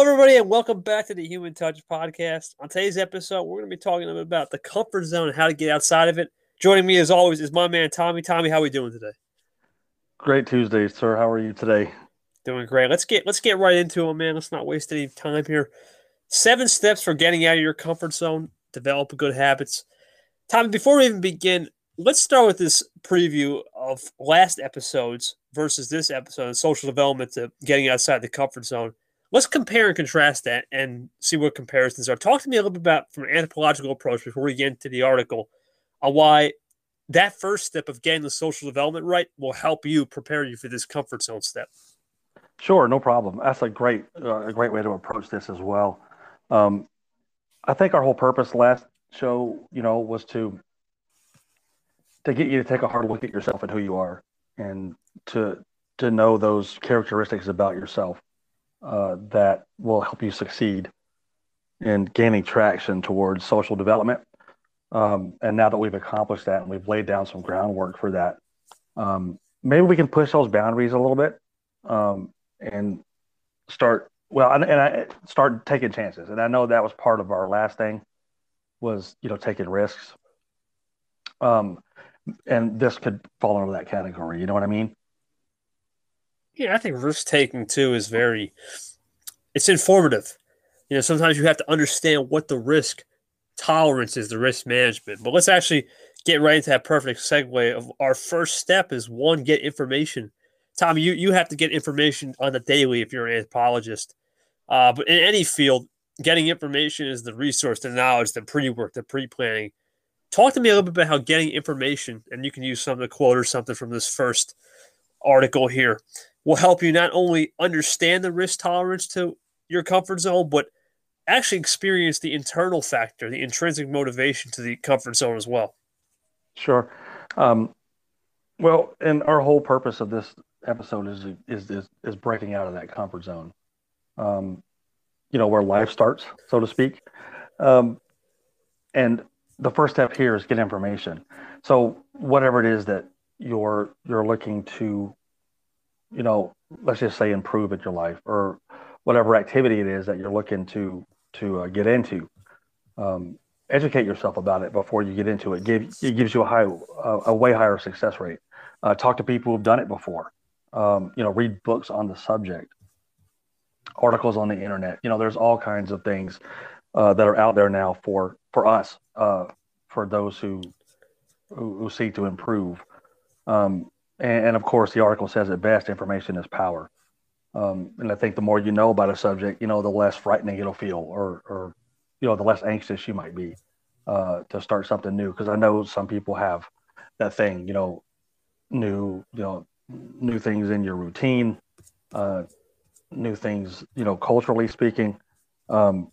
Hello, everybody, and welcome back to the Human Touch podcast. On today's episode, we're going to be talking about the comfort zone and how to get outside of it. Joining me, as always, is my man Tommy. Tommy, how are we doing today? Great Tuesday, sir. How are you today? Doing great. Let's get let's get right into it, man. Let's not waste any time here. Seven steps for getting out of your comfort zone. Develop good habits. Tommy, before we even begin, let's start with this preview of last episodes versus this episode, social development to getting outside the comfort zone let's compare and contrast that and see what comparisons are. Talk to me a little bit about from an anthropological approach before we get into the article on why that first step of getting the social development right will help you prepare you for this comfort zone step. Sure, no problem. That's a great uh, a great way to approach this as well. Um, I think our whole purpose last show, you know, was to to get you to take a hard look at yourself and who you are, and to to know those characteristics about yourself uh, that will help you succeed in gaining traction towards social development. Um, and now that we've accomplished that and we've laid down some groundwork for that, um, maybe we can push those boundaries a little bit um, and start well and, and, I start taking chances. And I know that was part of our last thing was you know taking risks. Um, and this could fall into that category. You know what I mean? Yeah, I think risk taking too is very it's informative. You know, sometimes you have to understand what the risk tolerance is, the risk management. But let's actually get right into that perfect segue of our first step is one, get information. Tom, you, you have to get information on the daily if you're an anthropologist. Uh, but in any field, getting information is the resource, the knowledge, the pre-work, the pre-planning. Talk to me a little bit about how getting information, and you can use some of the quote or something from this first article here will help you not only understand the risk tolerance to your comfort zone, but actually experience the internal factor, the intrinsic motivation to the comfort zone as well. Sure. Um, well, and our whole purpose of this episode is is is, is breaking out of that comfort zone. Um, you know where life starts, so to speak. Um, and the first step here is get information. So whatever it is that you're you're looking to you know, let's just say improve at your life or whatever activity it is that you're looking to to uh, get into. Um, educate yourself about it before you get into it. Give it gives you a high a, a way higher success rate. Uh, talk to people who've done it before. Um, you know, read books on the subject, articles on the internet. You know, there's all kinds of things uh, that are out there now for for us, uh, for those who, who, who seek to improve. Um, and, and, of course, the article says it best information is power. Um, and I think the more you know about a subject, you know, the less frightening it'll feel or, or you know, the less anxious you might be uh, to start something new. Because I know some people have that thing, you know, new, you know, new things in your routine, uh, new things, you know, culturally speaking. Um,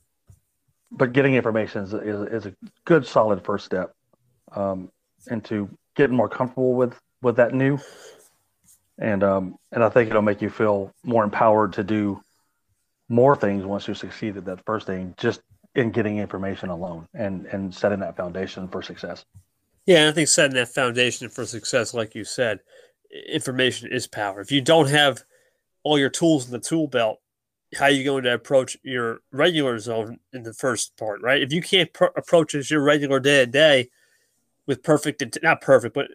but getting information is, is, is, a good, solid first step um, into getting more comfortable with with that new, and um, and I think it'll make you feel more empowered to do more things once you succeed at that first thing, just in getting information alone and and setting that foundation for success. Yeah, I think setting that foundation for success, like you said, information is power. If you don't have all your tools in the tool belt, how are you going to approach your regular zone in the first part, right? If you can't pr- approach as your regular day to day with perfect, not perfect, but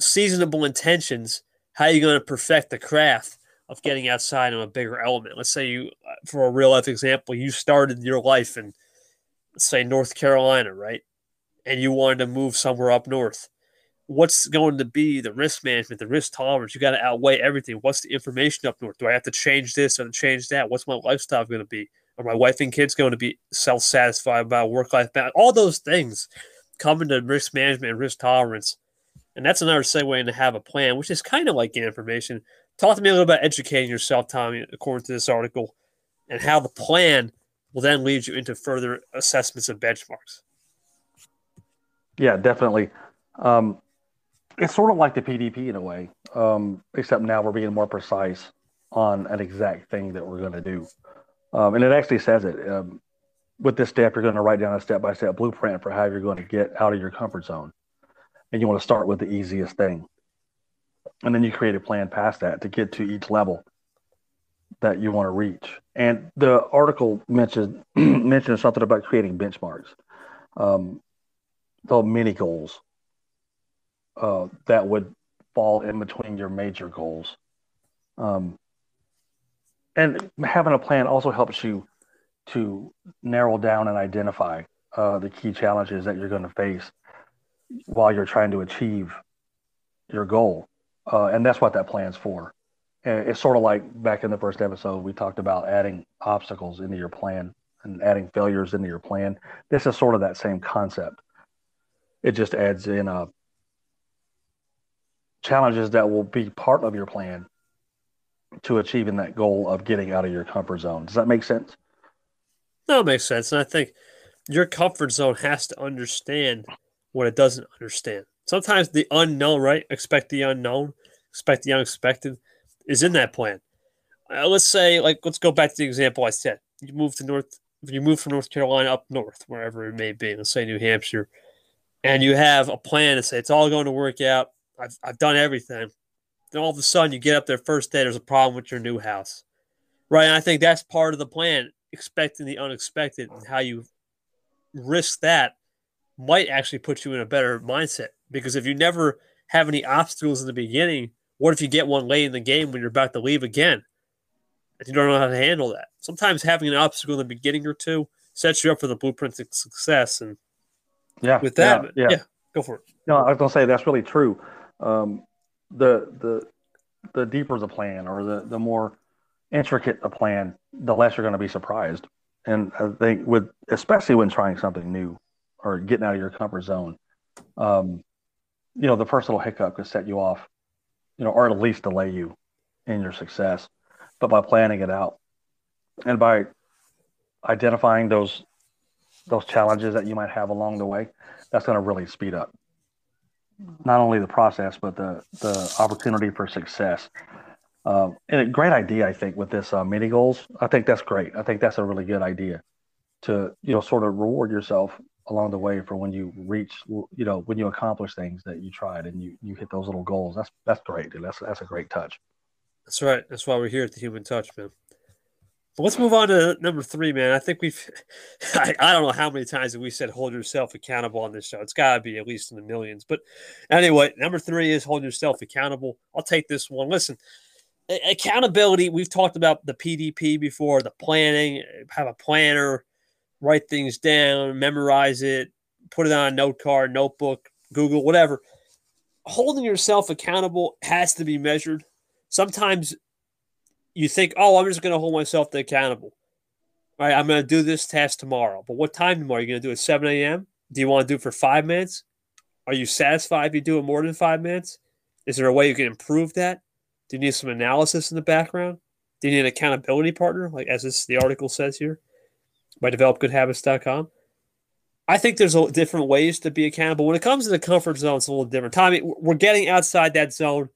seasonable intentions, how are you going to perfect the craft of getting outside of a bigger element? Let's say you, uh, for a real life example, you started your life in, say, North Carolina, right? And you wanted to move somewhere up north. What's going to be the risk management, the risk tolerance? You got to outweigh everything. What's the information up north? Do I have to change this or change that? What's my lifestyle going to be? Are my wife and kids going to be self satisfied about work life balance? All those things come into risk management and risk tolerance and that's another segue into have a plan, which is kind of like information. Talk to me a little about educating yourself, Tommy, according to this article, and how the plan will then lead you into further assessments of benchmarks. Yeah, definitely. Um, it's sort of like the PDP in a way, um, except now we're being more precise on an exact thing that we're going to do. Um, and it actually says it. Um, with this step, you're going to write down a step by step blueprint for how you're going to get out of your comfort zone and you want to start with the easiest thing. And then you create a plan past that to get to each level. that you want to reach. And the article mentioned mentioned something about creating benchmarks, um, the mini goals uh, that would fall in between your major goals. Um, and having a plan also helps you to narrow down and identify uh, the key challenges that you're going to face while you're trying to achieve your goal. Uh, and that's what that plan's for. And it's sort of like back in the first episode, we talked about adding obstacles into your plan and adding failures into your plan. This is sort of that same concept. It just adds in uh, challenges that will be part of your plan to achieving that goal of getting out of your comfort zone. Does that make sense? No, it makes sense. And I think your comfort zone has to understand what it doesn't understand. Sometimes the unknown, right? Expect the unknown, expect the unexpected is in that plan. Uh, let's say, like, let's go back to the example I said. You move to North, you move from North Carolina up north, wherever it may be, let's say New Hampshire, and you have a plan to say it's all going to work out. I've, I've done everything. Then all of a sudden, you get up there first day, there's a problem with your new house, right? And I think that's part of the plan, expecting the unexpected and how you risk that might actually put you in a better mindset. Because if you never have any obstacles in the beginning, what if you get one late in the game when you're about to leave again? And you don't know how to handle that. Sometimes having an obstacle in the beginning or two sets you up for the blueprint of success. And yeah, with that, yeah, yeah. yeah go for it. No, I was gonna say that's really true. Um, the the the deeper the plan or the the more intricate the plan, the less you're going to be surprised. And I think with especially when trying something new or getting out of your comfort zone, um, you know, the first little hiccup could set you off, you know, or at least delay you in your success. But by planning it out and by identifying those those challenges that you might have along the way, that's going to really speed up not only the process but the the opportunity for success. Um, and a great idea, I think, with this uh, mini goals. I think that's great. I think that's a really good idea to you know sort of reward yourself along the way for when you reach you know when you accomplish things that you tried and you you hit those little goals. That's that's great, dude. That's that's a great touch. That's right. That's why we're here at the Human Touch, man. But let's move on to number three, man. I think we've, I, I don't know how many times have we said hold yourself accountable on this show. It's got to be at least in the millions. But anyway, number three is hold yourself accountable. I'll take this one. Listen, accountability, we've talked about the PDP before, the planning, have a planner, write things down, memorize it, put it on a note card, notebook, Google, whatever. Holding yourself accountable has to be measured. Sometimes you think, oh, I'm just going to hold myself accountable. All right, I'm going to do this task tomorrow. But what time tomorrow? Are you going to do it 7 a.m.? Do you want to do it for five minutes? Are you satisfied if you do it more than five minutes? Is there a way you can improve that? Do you need some analysis in the background? Do you need an accountability partner, like as this the article says here by developgoodhabits.com? I think there's a, different ways to be accountable. When it comes to the comfort zone, it's a little different. Tommy, we're getting outside that zone.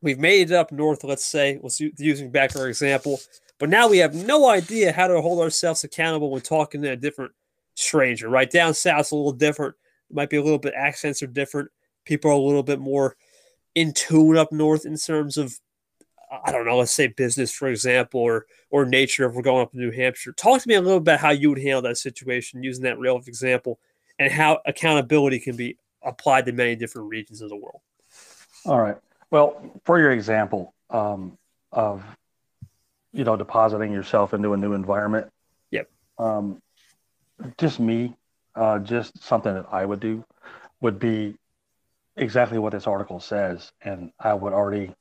We've made it up north, let's say, let's using back our example. But now we have no idea how to hold ourselves accountable when talking to a different stranger, right? Down south's a little different. It might be a little bit accents are different. People are a little bit more in tune up north in terms of I don't know, let's say business, for example, or or nature if we're going up to New Hampshire. Talk to me a little bit about how you would handle that situation using that real example and how accountability can be applied to many different regions of the world. All right. Well, for your example um, of you know depositing yourself into a new environment, yep. Um, just me, uh, just something that I would do would be exactly what this article says, and I would already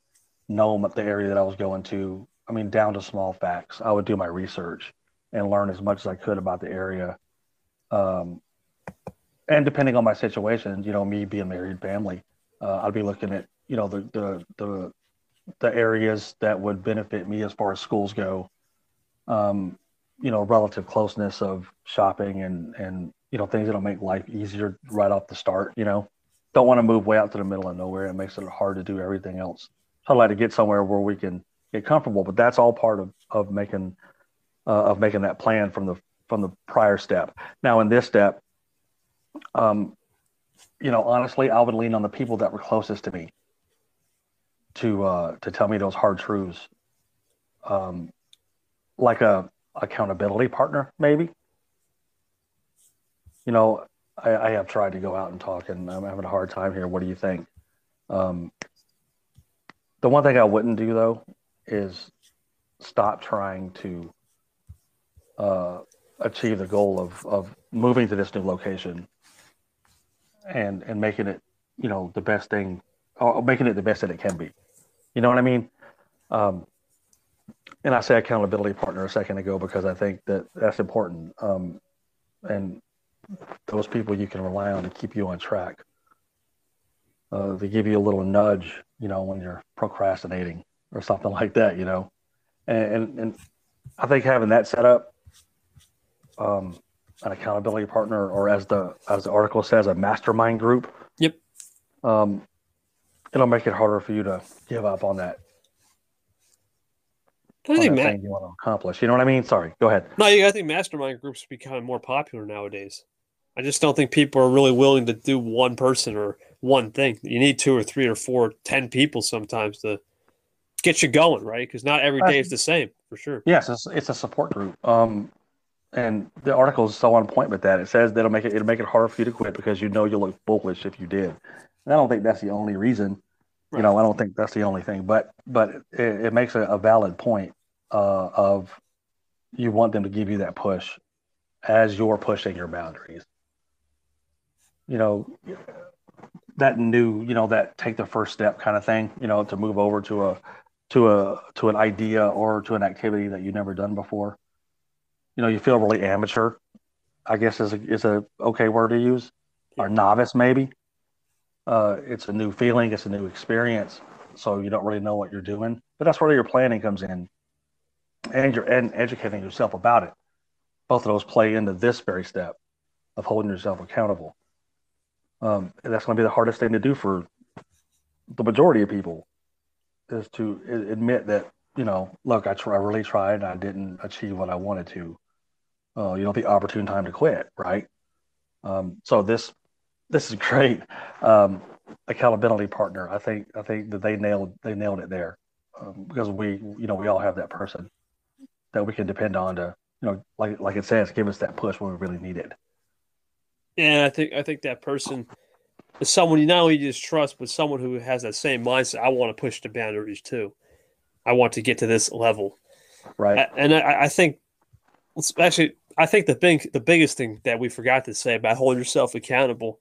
know the area that I was going to. I mean, down to small facts. I would do my research and learn as much as I could about the area. Um, and depending on my situation, you know, me being married, family, uh, I'd be looking at you know the the the the areas that would benefit me as far as schools go. Um, you know, relative closeness of shopping and and you know things that'll make life easier right off the start. You know, don't want to move way out to the middle of nowhere. It makes it hard to do everything else. I'd like to get somewhere where we can get comfortable, but that's all part of of making uh, of making that plan from the from the prior step. Now in this step, um, you know, honestly, I would lean on the people that were closest to me to uh, to tell me those hard truths um, like a accountability partner, maybe. You know, I, I, have tried to go out and talk, and I'm having a hard time here. What do you think? Um, the one thing I wouldn't do though is stop trying to uh, achieve the goal of of moving to this new location and and making it, you know, the best thing, or making it the best that it can be. You know what I mean? Um, and I say accountability partner a second ago because I think that that's important. Um, and those people you can rely on to keep you on track. Uh, they give you a little nudge, you know, when you're procrastinating or something like that, you know. And and, and I think having that set up, um, an accountability partner, or as the as the article says, a mastermind group. Yep. Um, it'll make it harder for you to give up on that I think Matt, you want to accomplish. You know what I mean? Sorry, go ahead. No, I think mastermind groups are becoming more popular nowadays. I just don't think people are really willing to do one person or one thing. You need two or three or four, ten people sometimes to get you going, right? Because not every day is the same, for sure. Yes, it's, it's a support group. Um, and the article is so on point with that. It says that it'll make it it'll make it harder for you to quit because you know you'll look foolish if you did. And I don't think that's the only reason. Right. You know, I don't think that's the only thing, but but it, it makes a, a, valid point uh, of you want them to give you that push as you're pushing your boundaries. You know, that new, you know, that take the first step kind of thing. You know, to move over to a to a to an idea or to an activity that you've never done before. You know, you feel really amateur. I guess is a is a okay word to use, or novice maybe uh, it's a new feeling, it's a new experience, so you don't really know what you're doing. But that's where your planning comes in, and you're and educating yourself about it. Both of those play into this very step of holding yourself accountable. Um, that's going to be the hardest thing to do for the majority of people is to admit that you know, look, I, I really tried and I didn't achieve what I wanted to. Uh, you know, the opportune time to quit, right? Um, so this this is great. Um, accountability partner. I think I think that they nailed they nailed it there um, because we you know we all have that person that we can depend on to you know like like it says give us that push when we really need it. Yeah, I think I think that person is someone you not only just trust, but someone who has that same mindset. I want to push the boundaries too. I want to get to this level, right? And I, I think, especially, I think the big the biggest thing that we forgot to say about holding yourself accountable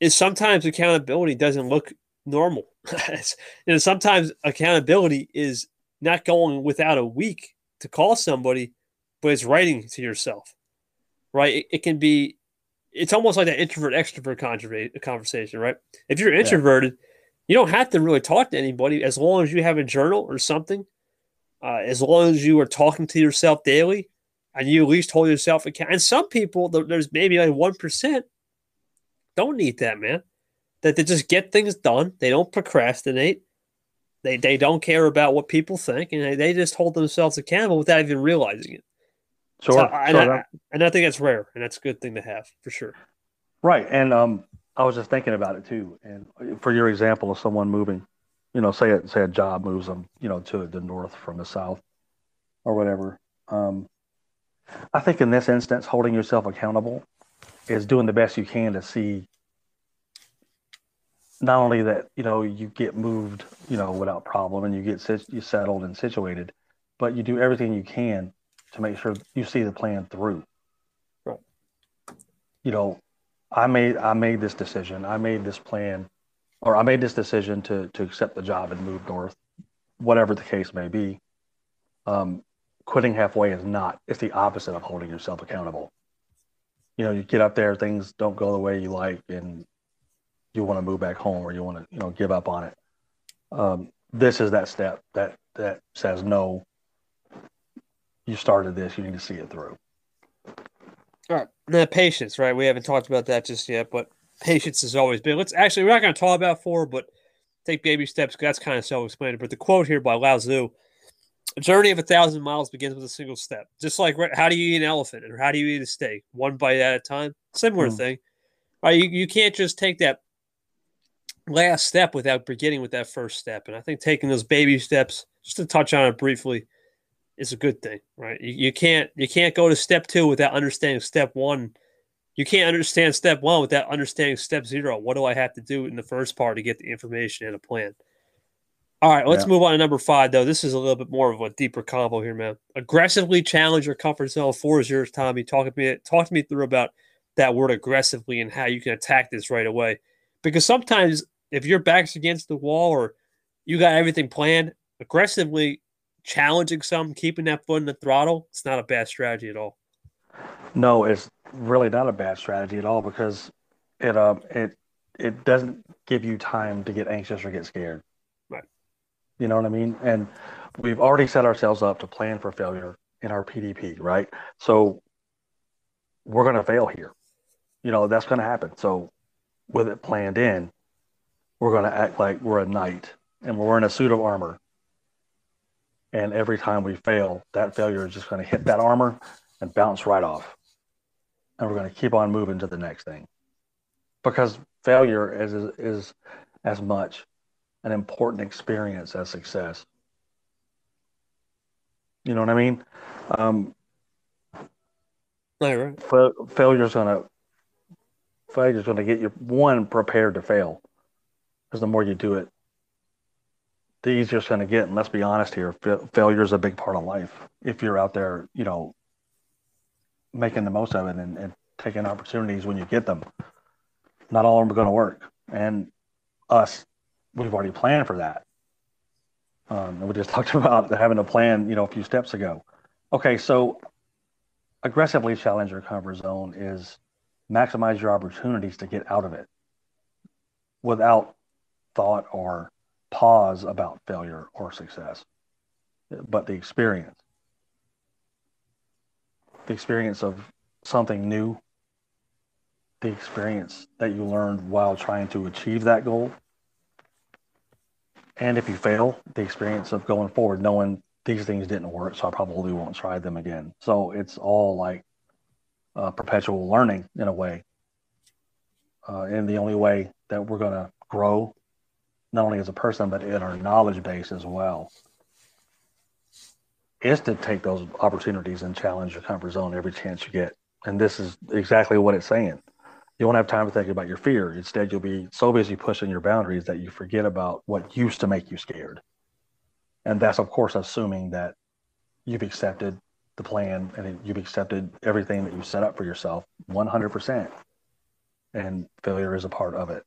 is sometimes accountability doesn't look normal. you know, sometimes accountability is not going without a week to call somebody, but it's writing to yourself, right? It, it can be, it's almost like that introvert extrovert conversation, right? If you're introverted, yeah. you don't have to really talk to anybody as long as you have a journal or something. Uh, as long as you are talking to yourself daily and you at least hold yourself accountable. And some people, there's maybe like 1% don't need that, man. That they just get things done. They don't procrastinate. They they don't care about what people think, and they just hold themselves accountable without even realizing it. Sure, so, and, I, and I think that's rare, and that's a good thing to have for sure. Right, and um, I was just thinking about it too. And for your example of someone moving, you know, say a, say a job moves them, you know, to the north from the south, or whatever. Um, I think in this instance, holding yourself accountable is doing the best you can to see not only that you know you get moved you know without problem and you get you settled and situated but you do everything you can to make sure you see the plan through right you know i made i made this decision i made this plan or i made this decision to to accept the job and move north whatever the case may be um, quitting halfway is not it's the opposite of holding yourself accountable you know, you get up there, things don't go the way you like, and you want to move back home or you want to, you know, give up on it. Um, this is that step that that says no. You started this, you need to see it through. All right, the patience, right? We haven't talked about that just yet, but patience has always been. Let's actually, we're not going to talk about four, but take baby steps. That's kind of self-explanatory. But the quote here by Lao Tzu a journey of a thousand miles begins with a single step. Just like how do you eat an elephant or how do you eat a steak? One bite at a time. Similar mm. thing. Right? You, you can't just take that last step without beginning with that first step. And I think taking those baby steps, just to touch on it briefly, is a good thing, right? You, you can't you can't go to step two without understanding step one. You can't understand step one without understanding step zero. What do I have to do in the first part to get the information and a plan? All right, let's yeah. move on to number five, though. This is a little bit more of a deeper combo here, man. Aggressively challenge your comfort zone. Four is yours, Tommy. Talk to me, talk to me through about that word aggressively and how you can attack this right away. Because sometimes if your back's against the wall or you got everything planned, aggressively challenging some, keeping that foot in the throttle, it's not a bad strategy at all. No, it's really not a bad strategy at all because it um it it doesn't give you time to get anxious or get scared. Right. You know what I mean? And we've already set ourselves up to plan for failure in our PDP, right? So we're going to fail here. You know, that's going to happen. So with it planned in, we're going to act like we're a knight and we're in a suit of armor. And every time we fail, that failure is just going to hit that armor and bounce right off. And we're going to keep on moving to the next thing. Because failure is, is, is as much an important experience as success. You know what I mean? Um, right, right. Fa- failure's gonna failure's gonna get you one prepared to fail, because the more you do it, the easier it's gonna get. And let's be honest here, fa- failure is a big part of life. If you're out there, you know, making the most of it and, and taking opportunities when you get them, not all of them are going to work. And us we've already planned for that. Um, and we just talked about having a plan, you know, a few steps ago. Okay, so aggressively challenge your comfort zone is maximize your opportunities to get out of it without thought or pause about failure or success, but the experience. The experience of something new, the experience that you learned while trying to achieve that goal and if you fail, the experience of going forward, knowing these things didn't work, so I probably won't try them again. So it's all like uh, perpetual learning in a way. Uh, and the only way that we're going to grow, not only as a person, but in our knowledge base as well, is to take those opportunities and challenge your comfort zone every chance you get. And this is exactly what it's saying you won't have time to think about your fear. Instead, you'll be so busy pushing your boundaries that you forget about what used to make you scared. And that's, of course, assuming that you've accepted the plan and you've accepted everything that you set up for yourself 100%. And failure is a part of it.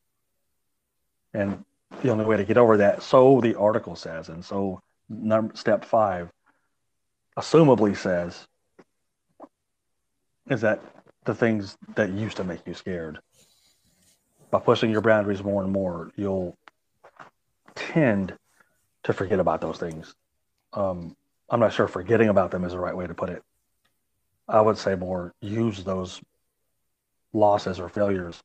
And the only way to get over that, so the article says, and so step five, assumably says, is that the things that used to make you scared. By pushing your boundaries more and more, you'll tend to forget about those things. Um, I'm not sure forgetting about them is the right way to put it. I would say more use those losses or failures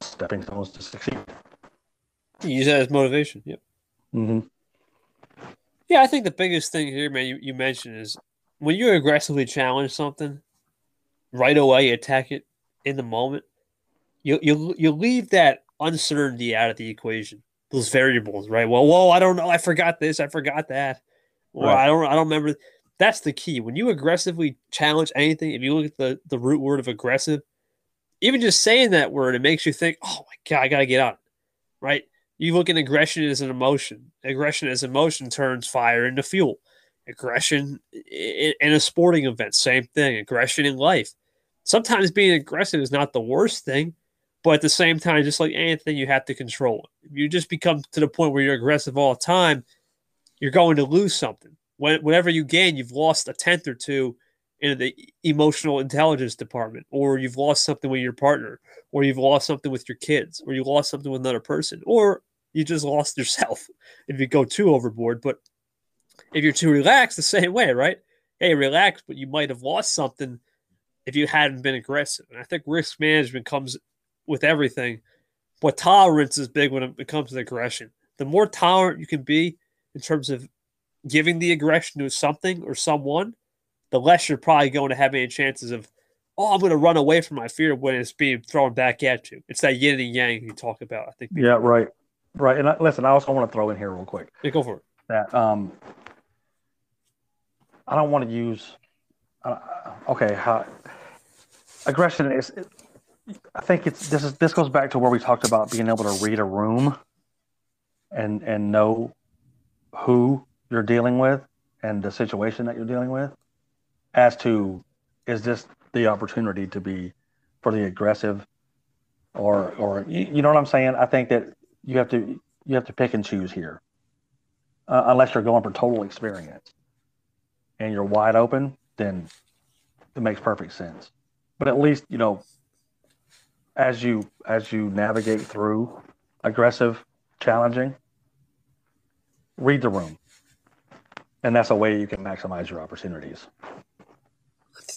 stepping stones to succeed. Use that as motivation. Yep. Mm-hmm. Yeah, I think the biggest thing here, man, you, you mentioned is when you aggressively challenge something, right away attack it in the moment, you you you leave that uncertainty out of the equation. Those variables, right? Well, whoa, I don't know. I forgot this. I forgot that. Or right. I don't. I don't remember. That's the key. When you aggressively challenge anything, if you look at the the root word of aggressive, even just saying that word, it makes you think, "Oh my god, I got to get on." Right? You look at aggression as an emotion. Aggression as emotion turns fire into fuel aggression in, a sporting event, same thing. Aggression in life. Sometimes being aggressive is not the worst thing, but at the same time, just like anything, you have to control it. You just become to the point where you're aggressive all the time, you're going to lose something. When, whenever you gain, you've lost a tenth or two in the emotional intelligence department, or you've lost something with your partner, or you've lost something with your kids, or you lost something with another person, or you just lost yourself if you go too overboard. But if you're too relaxed, the same way, right? Hey, relax, but you might have lost something if you hadn't been aggressive. And I think risk management comes with everything, but tolerance is big when it comes to aggression. The more tolerant you can be in terms of giving the aggression to something or someone, the less you're probably going to have any chances of, oh, I'm going to run away from my fear when it's being thrown back at you. It's that yin and yang you talk about. I think. Yeah, right, right. And I, listen, I also want to throw in here real quick. Yeah, go for it. That um, I don't want to use. Uh, okay, how aggression is. I think it's this is this goes back to where we talked about being able to read a room, and and know who you're dealing with and the situation that you're dealing with, as to is this the opportunity to be for the aggressive, or or you, you know what I'm saying? I think that you have to you have to pick and choose here, uh, unless you're going for total experience, and you're wide open, then it makes perfect sense. But at least you know as you as you navigate through aggressive, challenging, read the room, and that's a way you can maximize your opportunities.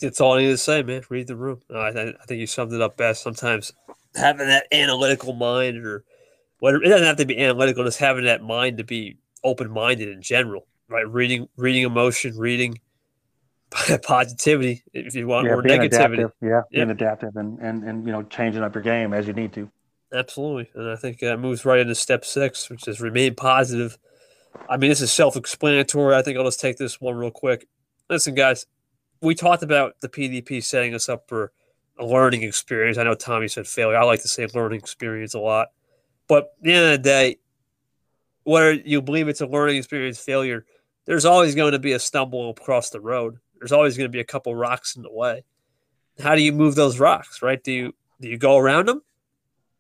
It's all I need to say, man. Read the room. I, I think you summed it up best. Sometimes having that analytical mind, or whatever, it doesn't have to be analytical. Just having that mind to be open minded in general, right? Reading, reading emotion, reading positivity if you want, yeah, or negativity. Adaptive, yeah, being adaptive and, and and you know changing up your game as you need to. Absolutely, and I think that moves right into step six, which is remain positive. I mean, this is self-explanatory. I think I'll just take this one real quick. Listen, guys, we talked about the PDP setting us up for a learning experience. I know Tommy said failure. I like to say learning experience a lot, but at the end of the day, whether you believe it's a learning experience, failure, there's always going to be a stumble across the road there's always going to be a couple rocks in the way. How do you move those rocks, right? Do you do you go around them?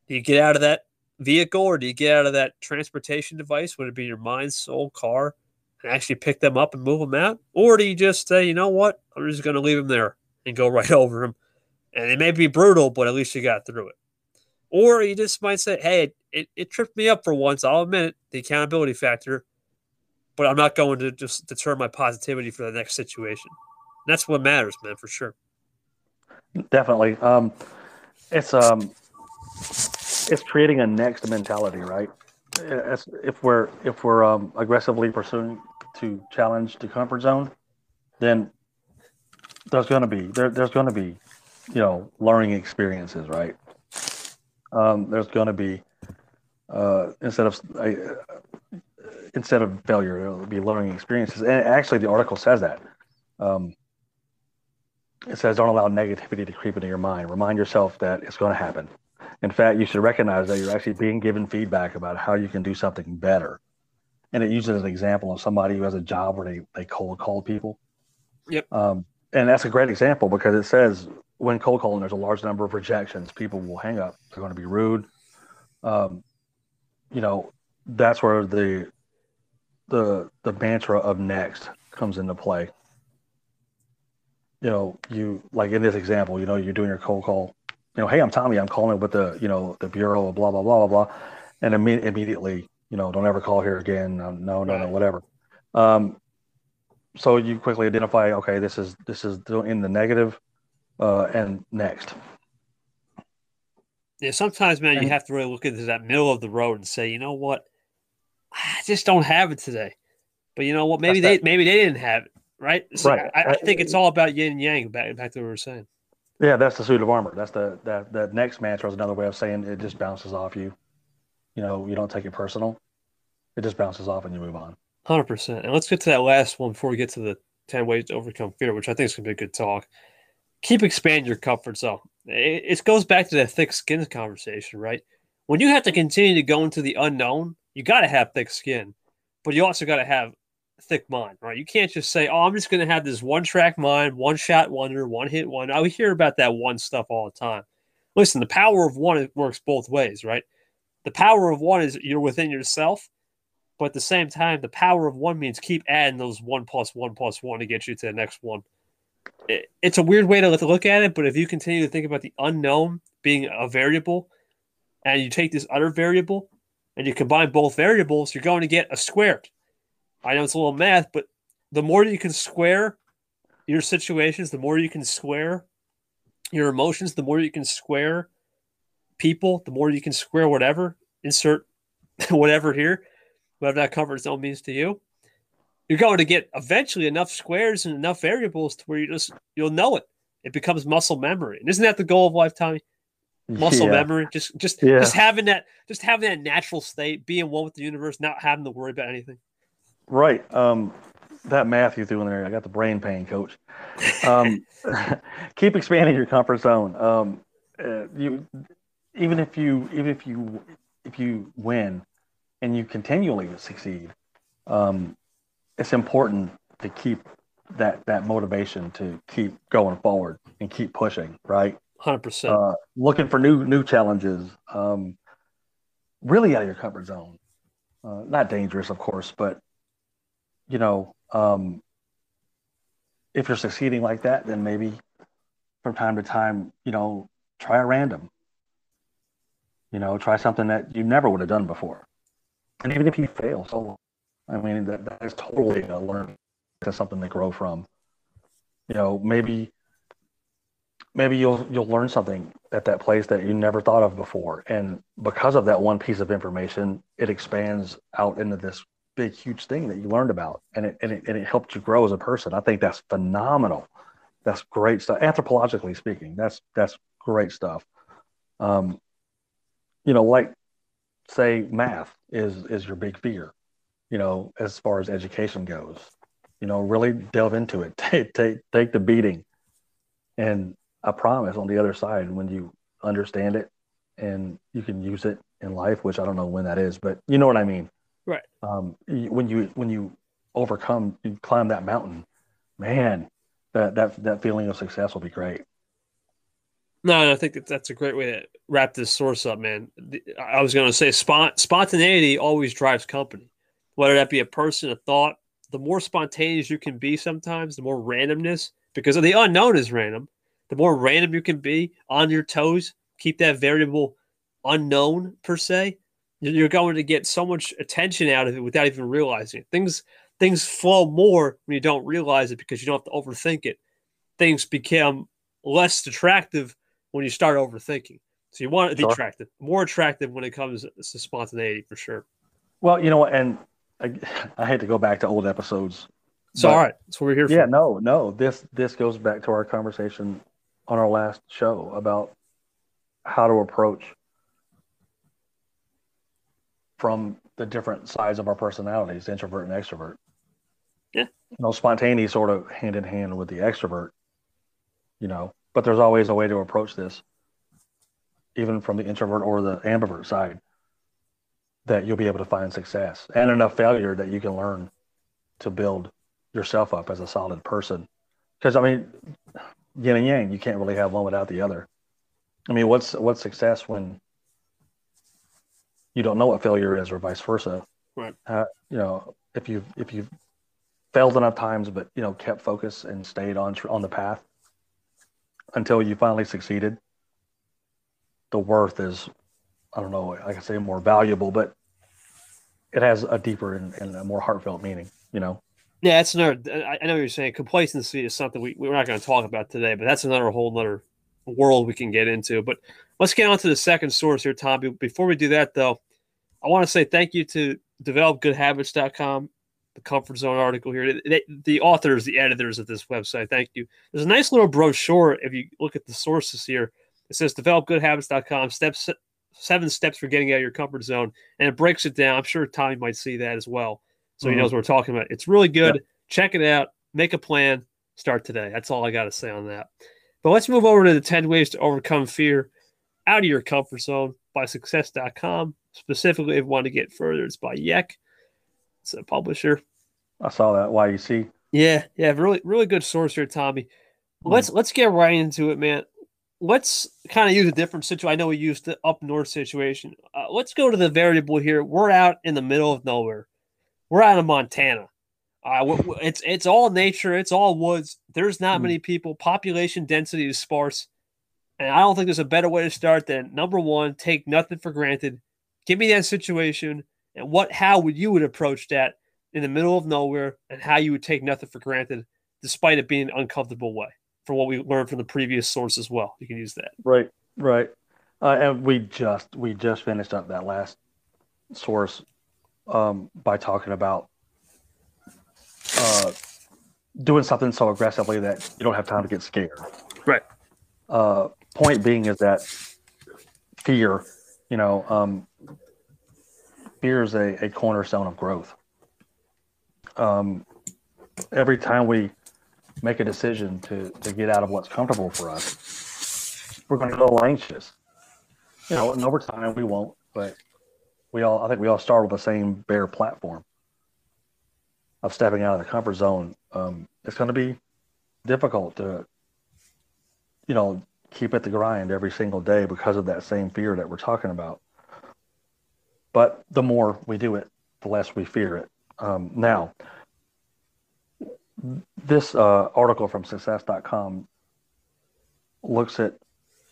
Do you get out of that vehicle or do you get out of that transportation device, would it be your mind, soul, car, and actually pick them up and move them out? Or do you just say, you know what, I'm just going to leave them there and go right over them? And it may be brutal, but at least you got through it. Or you just might say, hey, it, it tripped me up for once. I'll admit it, the accountability factor, but I'm not going to just deter my positivity for the next situation. That's what matters, man, for sure. Definitely. Um, it's um, it's creating a next mentality, right? If we're if we're um, aggressively pursuing to challenge the comfort zone, then there's going to be there, there's going to be you know learning experiences, right? Um, there's going to be uh, instead of uh, instead of failure, it'll be learning experiences. And actually, the article says that. Um, it says don't allow negativity to creep into your mind. Remind yourself that it's going to happen. In fact, you should recognize that you're actually being given feedback about how you can do something better. And it uses an example of somebody who has a job where they, they cold call people. Yep. Um, and that's a great example because it says when cold calling, there's a large number of rejections. People will hang up. They're going to be rude. Um, you know, that's where the the the mantra of next comes into play you know, you like in this example, you know, you're doing your cold call. You know, hey, I'm Tommy. I'm calling with the, you know, the bureau of blah blah blah blah blah, and imme- immediately, you know, don't ever call here again. No, no, no, no whatever. Um, so you quickly identify, okay, this is this is in the negative, uh, and next. Yeah, sometimes, man, you have to really look into that middle of the road and say, you know what, I just don't have it today. But you know what? Maybe they that. maybe they didn't have it right? So right. I, I, think it's all about yin and yang. Back back to what we were saying. Yeah, that's the suit of armor. That's the that that next mantra is another way of saying it just bounces off you. You know, you don't take it personal. It just bounces off and you move on. Hundred percent. And let's get to that last one before we get to the ten ways to overcome fear, which I think is gonna be a good talk. Keep expanding your comfort zone. It, it goes back to that thick skin conversation, right? When you have to continue to go into the unknown, you got to have thick skin, but you also got to have thick mind, right? You can't just say, "Oh, I'm just going to have this one track mind, one shot wonder, one hit one." I hear about that one stuff all the time. Listen, the power of one works both ways, right? The power of one is you're within yourself, but at the same time, the power of one means keep adding those one plus one plus one to get you to the next one. It, it's a weird way to look at it, but if you continue to think about the unknown being a variable, and you take this other variable and you combine both variables, you're going to get a squared I know it's a little math, but the more you can square your situations, the more you can square your emotions, the more you can square people, the more you can square whatever, insert whatever here, whatever that comfort zone means to you. You're going to get eventually enough squares and enough variables to where you just you'll know it. It becomes muscle memory. And isn't that the goal of life, Tommy? Muscle yeah. memory. Just just yeah. just having that just having that natural state, being one with the universe, not having to worry about anything. Right. Um, that math you threw in there, I got the brain pain, coach. Um, keep expanding your comfort zone. Um, uh, you, even if you, even if you, if you win, and you continually succeed, um, it's important to keep that that motivation to keep going forward and keep pushing. Right. Hundred uh, percent. Looking for new new challenges. Um, really out of your comfort zone. Uh, not dangerous, of course, but you know, um, if you're succeeding like that, then maybe from time to time, you know, try a random. You know, try something that you never would have done before. And even if you fail, so I mean, that, that is totally a learn to something to grow from. You know, maybe maybe you'll you'll learn something at that place that you never thought of before, and because of that one piece of information, it expands out into this big, huge thing that you learned about, and it and it, and it helped you grow as a person. I think that's phenomenal. That's great stuff. Anthropologically speaking, that's that's great stuff. Um, you know, like say math is is your big fear. You know, as far as education goes, you know, really delve into it. Take take take the beating, and I promise on the other side, when you understand it and you can use it in life, which I don't know when that is, but you know what I mean. Right. Um, when you when you overcome, you climb that mountain, man, that that that feeling of success will be great. No, I think that's a great way to wrap this source up, man. I was going to say spont- spontaneity always drives company, whether that be a person, a thought. The more spontaneous you can be, sometimes the more randomness, because the unknown is random. The more random you can be on your toes, keep that variable unknown per se you're going to get so much attention out of it without even realizing it. Things things flow more when you don't realize it because you don't have to overthink it. Things become less attractive when you start overthinking. So you want it sure. attractive, more attractive when it comes to spontaneity for sure. Well, you know, what? and I, I hate to go back to old episodes. It's all right. That's what we're here for. Yeah, no, no. This this goes back to our conversation on our last show about how to approach from the different sides of our personalities, introvert and extrovert. Yeah. You know, spontaneity sort of hand in hand with the extrovert, you know, but there's always a way to approach this, even from the introvert or the ambivert side, that you'll be able to find success and enough failure that you can learn to build yourself up as a solid person. Because I mean, yin and yang, you can't really have one without the other. I mean, what's what's success when you don't know what failure is, or vice versa. Right. Uh, you know, if you if you've failed enough times, but you know, kept focus and stayed on on the path until you finally succeeded, the worth is, I don't know, I I say, more valuable, but it has a deeper and, and a more heartfelt meaning. You know. Yeah, that's another. I know you're saying complacency is something we, we're not going to talk about today, but that's another whole other world we can get into. But let's get on to the second source here, Tom. Before we do that, though, I want to say thank you to developgoodhabits.com, the comfort zone article here. The authors, the editors of this website, thank you. There's a nice little brochure if you look at the sources here. It says developgoodhabits.com, steps seven steps for getting out of your comfort zone, and it breaks it down. I'm sure Tommy might see that as well, so mm-hmm. he knows what we're talking about. It's really good. Yep. Check it out. Make a plan. Start today. That's all I got to say on that. But let's move over to the 10 ways to overcome fear out of your comfort zone by success.com. Specifically, if you want to get further, it's by Yek. It's a publisher. I saw that YEC. Yeah, yeah, really, really good source here, Tommy. Let's mm. let's get right into it, man. Let's kind of use a different situation. I know we used the up north situation. Uh, let's go to the variable here. We're out in the middle of nowhere. We're out of Montana. Uh, it's it's all nature. It's all woods. There's not mm. many people. Population density is sparse, and I don't think there's a better way to start than number one: take nothing for granted. Give me that situation and what how would you would approach that in the middle of nowhere, and how you would take nothing for granted, despite it being an uncomfortable way. From what we learned from the previous source as well, you can use that. Right, right. Uh, and we just we just finished up that last source um, by talking about uh, doing something so aggressively that you don't have time to get scared. Right. Uh, point being is that fear, you know, um, fear is a, a cornerstone of growth. Um, every time we make a decision to to get out of what's comfortable for us, we're going to get a little anxious. You know, and over time we won't, but we all I think we all start with the same bare platform of stepping out of the comfort zone. Um, it's going to be difficult to, you know, keep at the grind every single day because of that same fear that we're talking about. But the more we do it, the less we fear it. Um, now, this uh, article from success.com looks at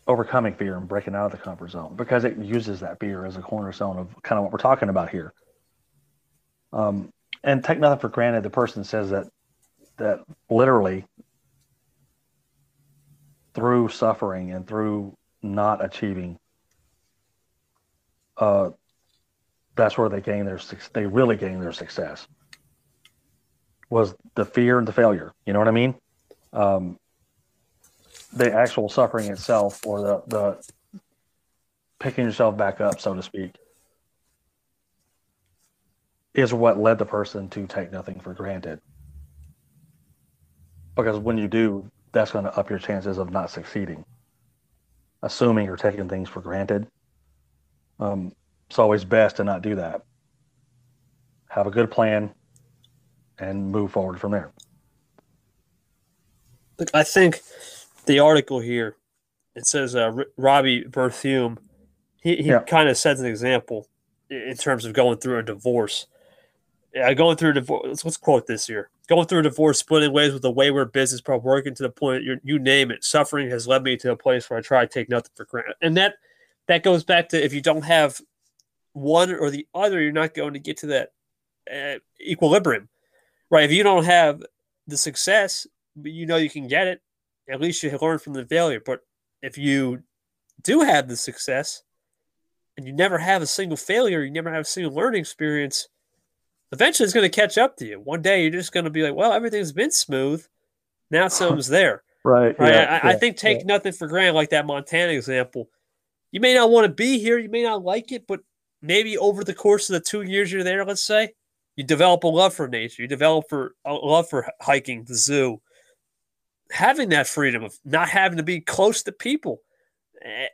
overcoming fear and breaking out of the comfort zone because it uses that fear as a cornerstone of kind of what we're talking about here. Um, and take nothing for granted. The person says that that literally through suffering and through not achieving, uh, that's where they gain their they really gain their success. Was the fear and the failure? You know what I mean? Um, the actual suffering itself, or the the picking yourself back up, so to speak, is what led the person to take nothing for granted. Because when you do, that's going to up your chances of not succeeding. Assuming you're taking things for granted, um, it's always best to not do that. Have a good plan and move forward from there. Look, I think the article here it says uh, Robbie Berthume, he, he yeah. kind of sets an example in terms of going through a divorce yeah, going through a divorce. Let's, let's quote this here. Going through a divorce, splitting ways with a wayward business partner, working to the point you you name it. Suffering has led me to a place where I try to take nothing for granted, and that that goes back to if you don't have one or the other, you're not going to get to that uh, equilibrium, right? If you don't have the success, but you know you can get it, at least you learn from the failure. But if you do have the success and you never have a single failure, you never have a single learning experience eventually it's going to catch up to you. One day you're just going to be like, well, everything's been smooth. Now something's there. right. Right. Yeah, I, yeah, I, think take yeah. nothing for granted, like that Montana example. You may not want to be here. You may not like it, but maybe over the course of the two years you're there, let's say, you develop a love for nature. You develop for a love for hiking, the zoo, having that freedom of not having to be close to people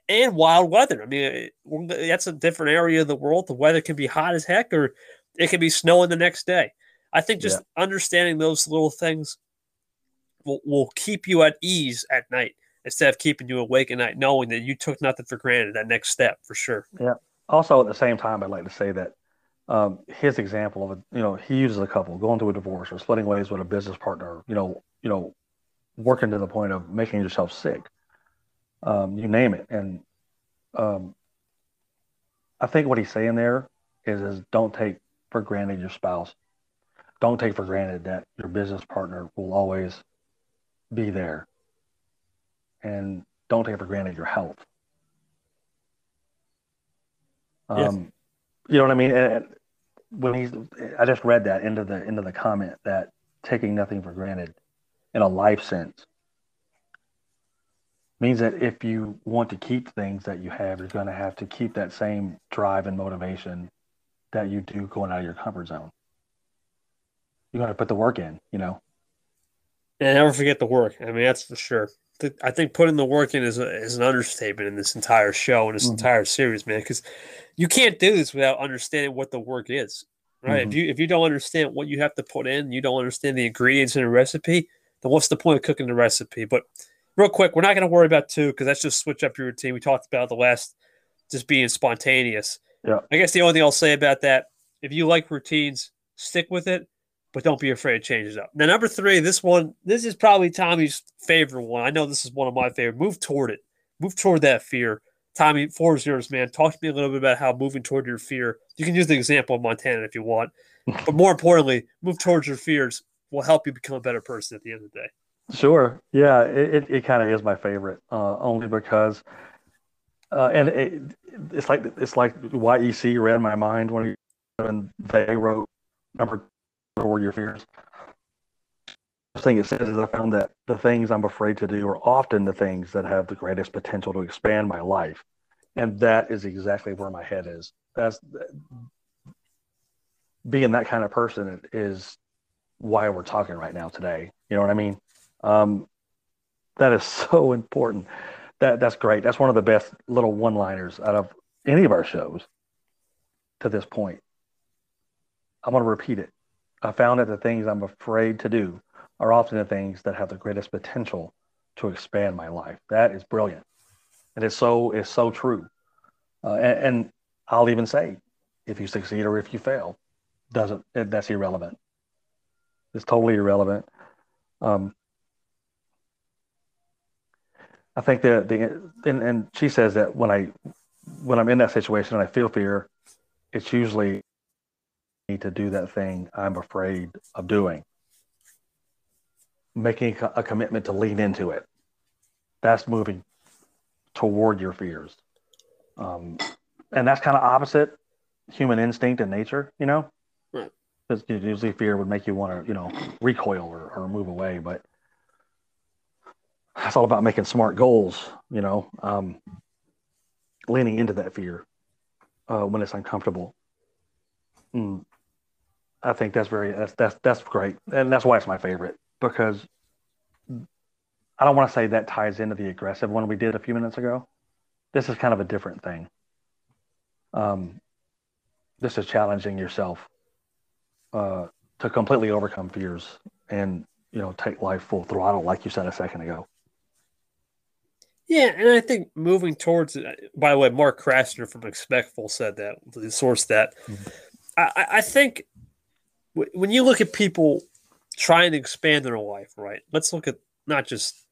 and wild weather. I mean, that's a different area of the world. The weather can be hot as heck, or it can be snowing the next day. I think just yeah. understanding those little things will, will keep you at ease at night instead of keeping you awake at night, knowing that you took nothing for granted. That next step, for sure. Yeah. Also, at the same time, I'd like to say that um, his example of a, you know, he uses a couple going through a divorce or splitting ways with a business partner. You know, you know, working to the point of making yourself sick. Um, you name it, and um, I think what he's saying there is, is don't take for granted your spouse. Don't take for granted that your business partner will always be there. And don't take for granted your health. Um, yes. You know what I mean? And when he's, I just read that into the into the comment that taking nothing for granted in a life sense means that if you want to keep things that you have, you're going to have to keep that same drive and motivation that you do going out of your comfort zone. You got to put the work in, you know. And never forget the work. I mean, that's for sure. I think putting the work in is, a, is an understatement in this entire show and this mm-hmm. entire series, man. Because you can't do this without understanding what the work is, right? Mm-hmm. If you if you don't understand what you have to put in, you don't understand the ingredients in a recipe, then what's the point of cooking the recipe? But real quick, we're not going to worry about two because that's just switch up your routine. We talked about the last just being spontaneous. Yeah. I guess the only thing I'll say about that, if you like routines, stick with it, but don't be afraid to change it up. Now, number three, this one, this is probably Tommy's favorite one. I know this is one of my favorite. Move toward it. Move toward that fear. Tommy, four zeros, man. Talk to me a little bit about how moving toward your fear. You can use the example of Montana if you want, but more importantly, move towards your fears will help you become a better person at the end of the day. Sure. Yeah, it, it, it kind of is my favorite, uh, only because uh, and it, it's like it's like YEC read my mind when, when they wrote number for your fears. The thing it says is I found that the things I'm afraid to do are often the things that have the greatest potential to expand my life, and that is exactly where my head is. That's being that kind of person is why we're talking right now today. You know what I mean? Um, that is so important. That that's great. That's one of the best little one-liners out of any of our shows to this point. I'm going to repeat it. I found that the things I'm afraid to do are often the things that have the greatest potential to expand my life. That is brilliant. And it's so it's so true. Uh, and, and, I'll even say, if you succeed or if you fail, doesn't that's irrelevant. It's totally irrelevant. Um, I think that the and, and she says that when I when I'm in that situation and I feel fear, it's usually to do that thing I'm afraid of doing. Making a commitment to lean into it. That's moving toward your fears. Um, and that's kind of opposite human instinct and nature, you know? Right. Because usually fear would make you want to, you know, recoil or, or move away. But that's all about making smart goals, you know, um, leaning into that fear uh, when it's uncomfortable. Mm. I think that's very that's that's that's great, and that's why it's my favorite because I don't want to say that ties into the aggressive one we did a few minutes ago. This is kind of a different thing. Um, this is challenging yourself uh, to completely overcome fears and you know take life full throttle, like you said a second ago. Yeah, and I think moving towards it. By the way, Mark Krassner from Expectful said that the source that mm-hmm. I, I think when you look at people trying to expand their life, right? Let's look at not just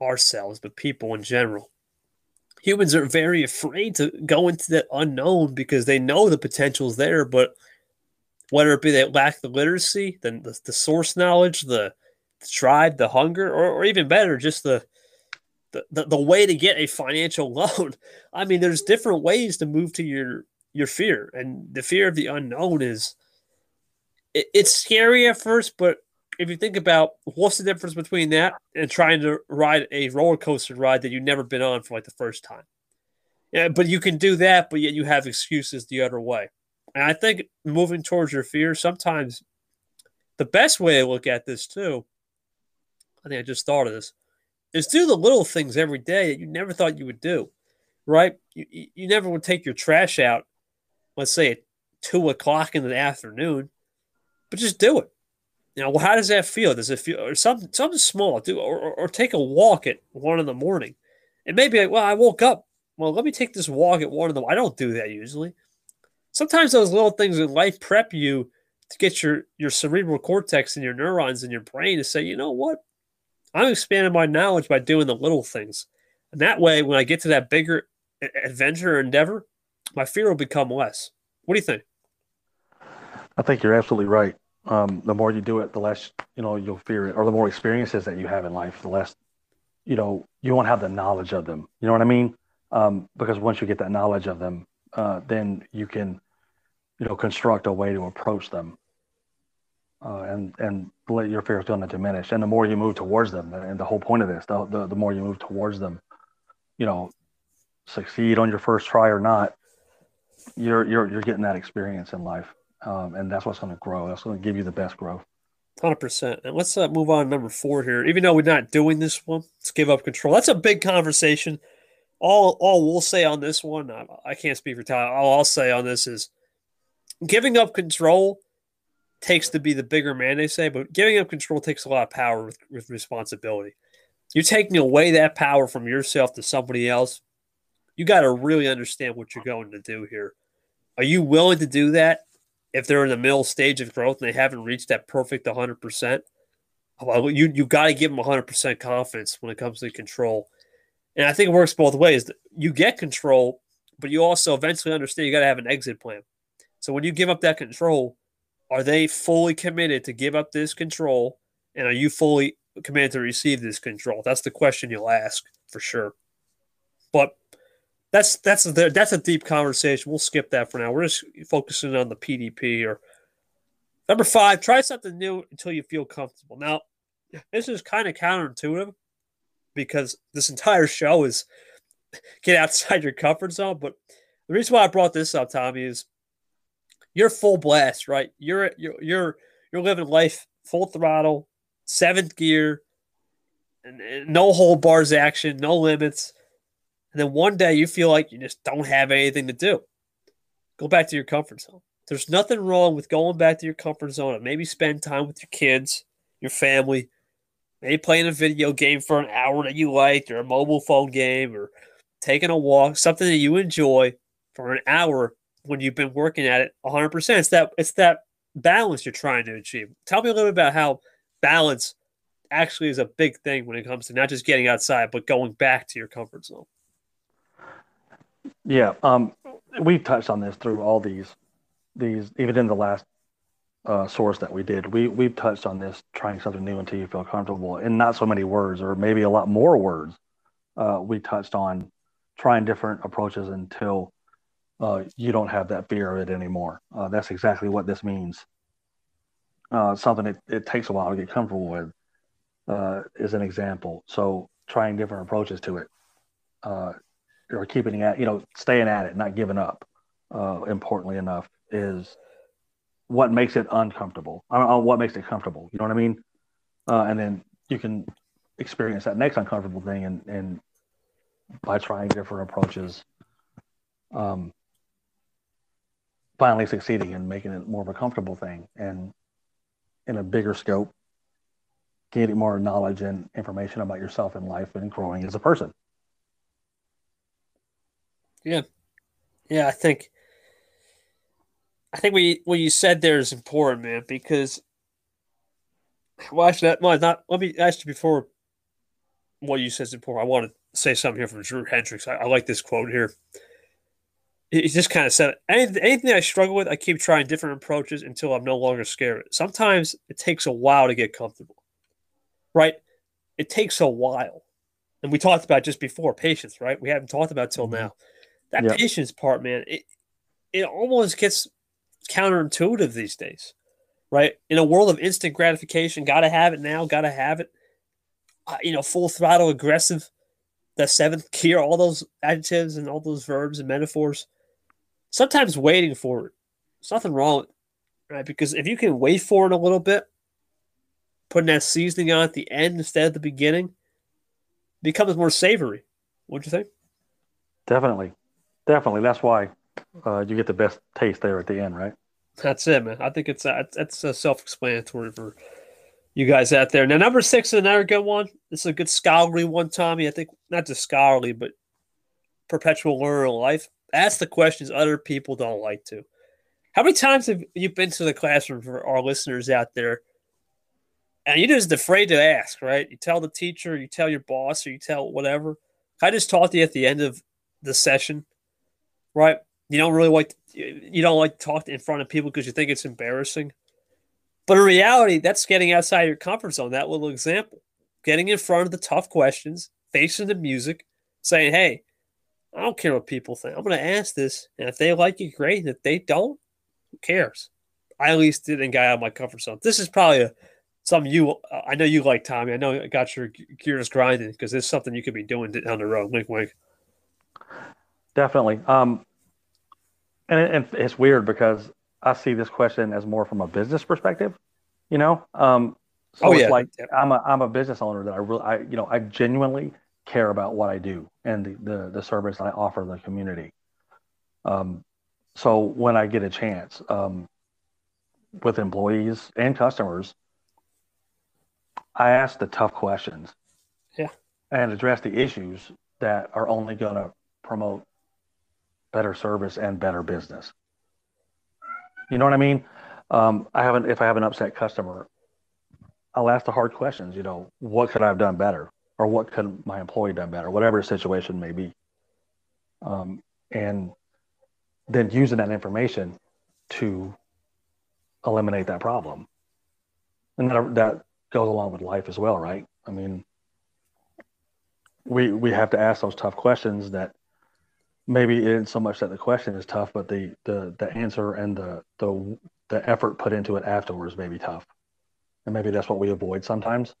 ourselves, but people in general. Humans are very afraid to go into that unknown because they know the potential is there, but whether it be they lack the literacy, the, the, the source knowledge, the, the drive, the hunger, or, or even better, just the, the, the, the way to get a financial loan. I mean, there's different ways to move to your your fear, and the fear of the unknown is it, it's scary at first, but if you think about what's the difference between that and trying to ride a roller coaster ride that you've never been on for like the first time. Yeah, but you can do that, but yet you have excuses the other way. And I think moving towards your fear, sometimes the best way to look at this too, I think I just thought of this, is do the little things every day that you never thought you would do, right? You, you never would take your trash out, let's say at two o'clock in the afternoon, but just do it. You know, how does that feel? Does it feel or something something small? Do or, or, take a walk at one in the morning. And maybe like, well, I woke up. Well, let me take this walk at one in the I don't do that usually. Sometimes those little things in life prep you to get your your cerebral cortex and your neurons and your brain to say, you know what? I'm expanding my knowledge by doing the little things. And that way, when I get to that bigger adventure or endeavor, my fear will become less. What do you think? I think you're absolutely right um, the more you do it, the less you know you'll fear it, or the more experiences that you have in life, the less you know you won't have the knowledge of them. You know what I mean? Um, because once you get that knowledge of them, uh, then you can you know construct a way to approach them, uh, and and let your fears going to diminish. And the more you move towards them, and the whole point of this, the, the the more you move towards them, you know, succeed on your first try or not, you're you're you're getting that experience in life um, and that's what's going to grow. That's going to give you the best growth. Hundred percent. And let's uh, move on to number four here. Even though we're not doing this one, let's give up control. That's a big conversation. All all we'll say on this one, I, I can't speak for Tyler. All I'll say on this is giving up control takes to be the bigger man. They say, but giving up control takes a lot of power with, with responsibility. You're taking away that power from yourself to somebody else. You got to really understand what you're going to do here. Are you willing to do that? If they're in the middle stage of growth and they haven't reached that perfect 100%, well, you you got to give them 100% confidence when it comes to control. And I think it works both ways. You get control, but you also eventually understand you got to have an exit plan. So when you give up that control, are they fully committed to give up this control? And are you fully committed to receive this control? That's the question you'll ask for sure. But that's that's a, that's a deep conversation. We'll skip that for now. We're just focusing on the PDP or number five. Try something new until you feel comfortable. Now, this is kind of counterintuitive because this entire show is get outside your comfort zone. But the reason why I brought this up, Tommy, is you're full blast, right? You're you're you're you're living life full throttle, seventh gear, and, and no hold bars action, no limits. And then one day you feel like you just don't have anything to do. Go back to your comfort zone. There's nothing wrong with going back to your comfort zone and maybe spend time with your kids, your family, maybe playing a video game for an hour that you like, or a mobile phone game, or taking a walk, something that you enjoy for an hour when you've been working at it 100%. It's that it's that balance you're trying to achieve. Tell me a little bit about how balance actually is a big thing when it comes to not just getting outside, but going back to your comfort zone. Yeah, um, we've touched on this through all these, these even in the last uh, source that we did. We we've touched on this, trying something new until you feel comfortable, in not so many words, or maybe a lot more words. Uh, we touched on trying different approaches until uh, you don't have that fear of it anymore. Uh, that's exactly what this means. Uh, something it, it takes a while to get comfortable with uh, is an example. So trying different approaches to it, uh, or keeping at you know staying at it, not giving up. Uh, importantly enough, is what makes it uncomfortable. I don't know what makes it comfortable. You know what I mean? Uh, and then you can experience that next uncomfortable thing, and and by trying different approaches, um, finally succeeding and making it more of a comfortable thing and in a bigger scope, getting more knowledge and information about yourself in life and growing as a person. Yeah. Yeah, I think I think we what you said there is important, man, because well actually that well, not let me ask you before what you said is important. I want to say something here from Drew Hendricks. I, I like this quote here he just kind of said anything, anything I struggle with, I keep trying different approaches until I'm no longer scared. Sometimes it takes a while to get comfortable, right? It takes a while, and we talked about just before patience, right? We haven't talked about till mm-hmm. now. That yep. patience part, man, it it almost gets counterintuitive these days, right? In a world of instant gratification, gotta have it now, gotta have it. Uh, you know, full throttle aggressive, the seventh gear, all those adjectives and all those verbs and metaphors sometimes waiting for it. There's nothing wrong with it, right? Because if you can wait for it a little bit, putting that seasoning on at the end instead of the beginning, becomes more savory. What'd you think? Definitely. Definitely. That's why uh, you get the best taste there at the end, right? That's it, man. I think it's uh, self-explanatory for you guys out there. Now, number six is another good one. This is a good scholarly one, Tommy. I think not just scholarly, but perpetual learner life ask the questions other people don't like to. How many times have you been to the classroom for our listeners out there? And you're just afraid to ask, right? You tell the teacher, you tell your boss, or you tell whatever. I just to you at the end of the session, right? You don't really like you don't like to talk in front of people because you think it's embarrassing. But in reality, that's getting outside your comfort zone. That little example, getting in front of the tough questions, facing the music, saying, "Hey, I don't care what people think. I'm going to ask this, and if they like it, great. And if they don't, who cares? I at least didn't get out of my comfort zone. This is probably a, something you. Uh, I know you like Tommy. I know it got your gears grinding because it's something you could be doing down the road. Wink, wink. Definitely. Um, and, it, and it's weird because I see this question as more from a business perspective. You know, um, so oh, yeah. like. I'm a I'm a business owner that I really I you know I genuinely care about what I do and the, the, the service I offer the community. Um, so when I get a chance um, with employees and customers, I ask the tough questions. Yeah. And address the issues that are only going to promote better service and better business. You know what I mean? Um, I haven't, if I have an upset customer, I'll ask the hard questions. You know, what could I have done better? or what could my employee done better, whatever situation may be. Um, and then using that information to eliminate that problem. And that, that goes along with life as well, right? I mean, we we have to ask those tough questions that maybe it isn't so much that the question is tough, but the the the answer and the the the effort put into it afterwards may be tough. And maybe that's what we avoid sometimes.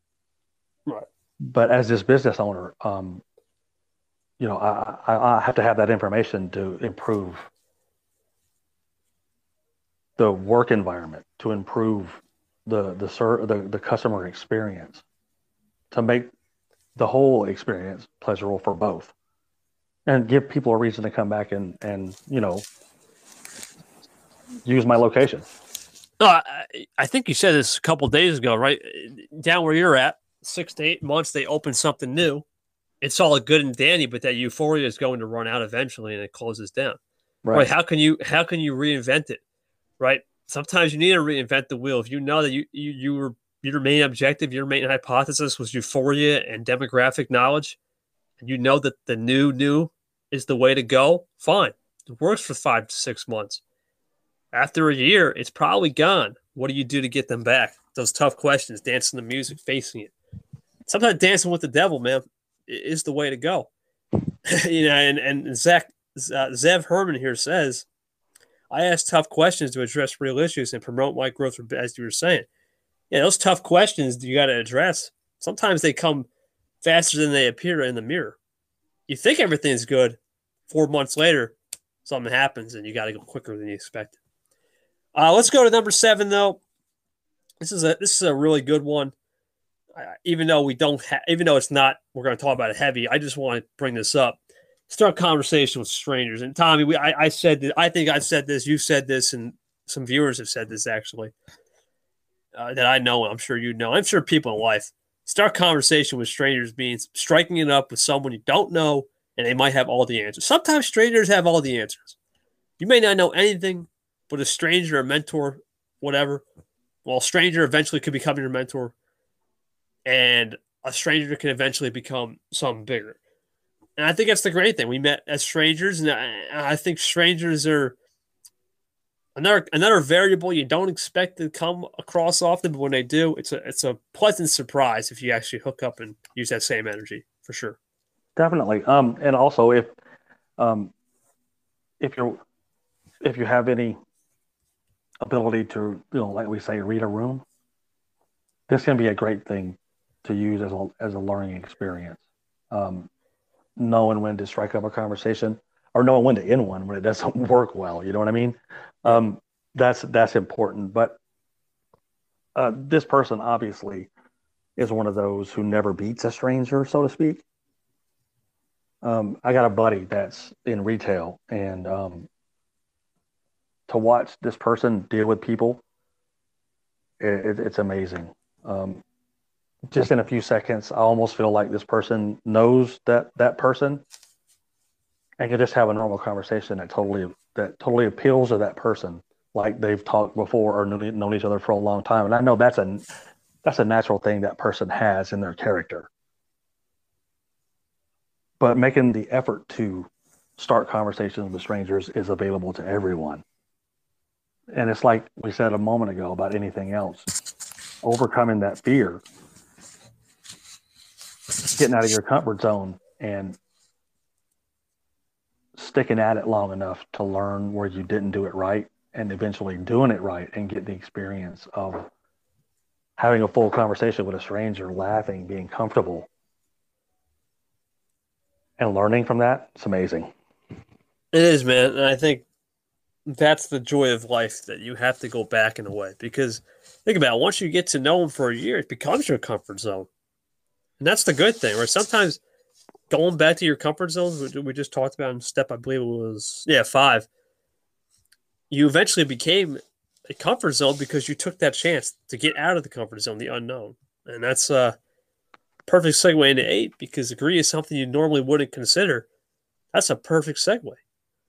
Right but as this business owner, um, you know, I, I, have to have that information to improve the work environment, to improve the the ser- the, the customer experience to make the whole experience pleasurable for both and give people a reason to come back and and you know use my location no, I, I think you said this a couple days ago, right? Down where you're at, six to eight months, they open something new. It's all good and dandy, but that euphoria is going to run out eventually, and it closes down. Right. right? How can you how can you reinvent it? Right. Sometimes you need to reinvent the wheel. If you know that you you, you were your main objective, your main hypothesis was euphoria and demographic knowledge, and you know that the new new is the way to go, fine. It works for five to six months after a year, it's probably gone. What do you do to get them back? Those tough questions, dancing the music, facing it. Sometimes dancing with the devil, man, is the way to go. you know, and, and Zach, uh, Zev Herman here says, I ask tough questions to address real issues and promote my growth, as you were saying. Yeah, those tough questions you got to address. Sometimes they come faster than they appear in the mirror. You think everything's good. Four months later, something happens and you got to go quicker than you expected. Uh, let's go to number seven, though. This is a this is a really good one. Uh, even though we don't, even though it's not, we're going to talk about it heavy. I just want to bring this up. Start conversation with strangers. And Tommy, we, I, I said that. I think I've said this. You've said this, and some viewers have said this actually. Uh, that I know, I'm sure you know. I'm sure people in life start conversation with strangers means striking it up with someone you don't know, and they might have all the answers. Sometimes strangers have all the answers. You may not know anything, but a stranger, a mentor, whatever, well, a stranger eventually could become your mentor, and a stranger can eventually become something bigger. And I think that's the great thing. We met as strangers, and I, I think strangers are another another variable you don't expect to come across often, but when they do, it's a it's a pleasant surprise if you actually hook up and use that same energy for sure. Definitely. Um, and also if um, if you're if you have any ability to, you know, like we say, read a room, this can be a great thing to use as a, as a learning experience. Um, knowing when to strike up a conversation or knowing when to end one when it doesn't work well. You know what I mean? Um, that's that's important. But uh, this person obviously is one of those who never beats a stranger, so to speak. Um, I got a buddy that's in retail, and um, to watch this person deal with people, it, it's amazing. Um, just in a few seconds, I almost feel like this person knows that that person, and can just have a normal conversation that totally that totally appeals to that person, like they've talked before or known, each other for a long time. And I know that's a that's a natural thing that person has in their character. But making the effort to start conversations with strangers is available to everyone. And it's like we said a moment ago about anything else overcoming that fear, getting out of your comfort zone and sticking at it long enough to learn where you didn't do it right and eventually doing it right and get the experience of having a full conversation with a stranger, laughing, being comfortable, and learning from that. It's amazing. It is, man. And I think that's the joy of life that you have to go back in a way because think about it, once you get to know them for a year, it becomes your comfort zone. And that's the good thing, right? Sometimes going back to your comfort zone, we just talked about in step, I believe it was, yeah, five, you eventually became a comfort zone because you took that chance to get out of the comfort zone, the unknown. And that's a perfect segue into eight because agree is something you normally wouldn't consider. That's a perfect segue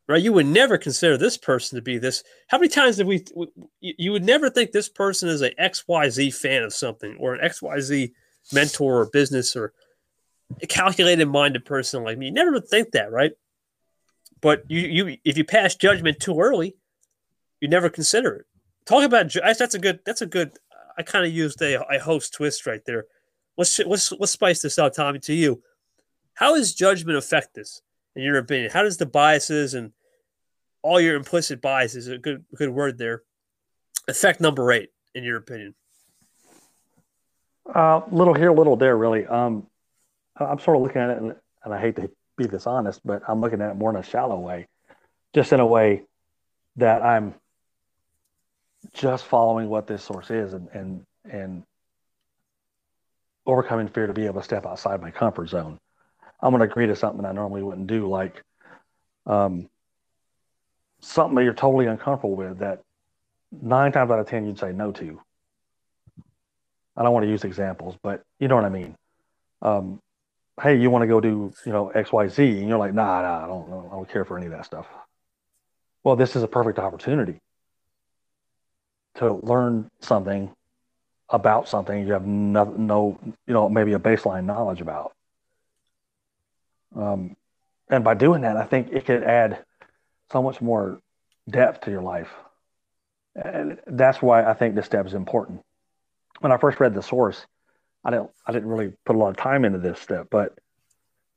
right? You would never consider this person to be this. How many times did we, you would never think this person is a XYZ fan of something or an XYZ mentor or business or a calculated minded person like me. You never would think that, right? But you, you, if you pass judgment too early, you never consider it. Talk about that's a good. That's a good. I kind of used a, a host twist right there. Let's let's let's spice this up, Tommy. To you, how does judgment affect this, in your opinion? How does the biases and all your implicit biases a good good word there affect number eight, in your opinion. Uh, little here, little there, really. Um, I'm sort of looking at it, and, and I hate to be dishonest, but I'm looking at it more in a shallow way, just in a way that I'm just following what this source is and, and and overcoming fear to be able to step outside my comfort zone. I'm going to agree to something I normally wouldn't do, like um, something that you're totally uncomfortable with that nine times out of 10 you'd say no to. I don't want to use examples, but you know what I mean. Um, hey, you want to go do, you know, X, Y, Z, and you're like, nah, nah, I don't, I don't care for any of that stuff. Well, this is a perfect opportunity to learn something about something you have no, no you know, maybe a baseline knowledge about. Um, and by doing that, I think it could add so much more depth to your life. And that's why I think this step is important. When I first read the source, I didn't I didn't really put a lot of time into this step, but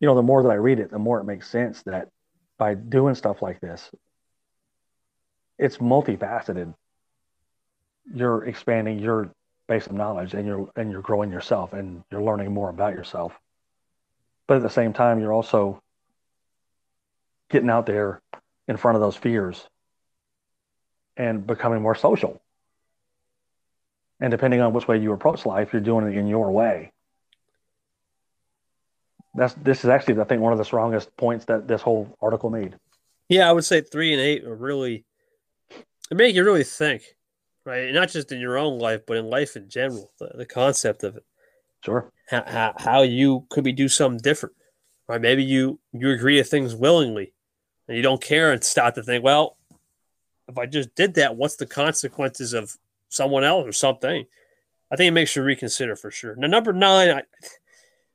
you know, the more that I read it, the more it makes sense that by doing stuff like this, it's multifaceted. You're expanding your base of knowledge and you're and you're growing yourself and you're learning more about yourself. But at the same time, you're also getting out there in front of those fears and becoming more social. And depending on which way you approach life, you're doing it in your way. That's this is actually, I think, one of the strongest points that this whole article made. Yeah, I would say three and eight are really they make you really think, right? Not just in your own life, but in life in general. The, the concept of it. Sure. How, how, how you could be do something different, right? Maybe you you agree to things willingly, and you don't care, and start to think, well, if I just did that, what's the consequences of someone else or something? I think it makes you reconsider for sure. Now, number nine, I,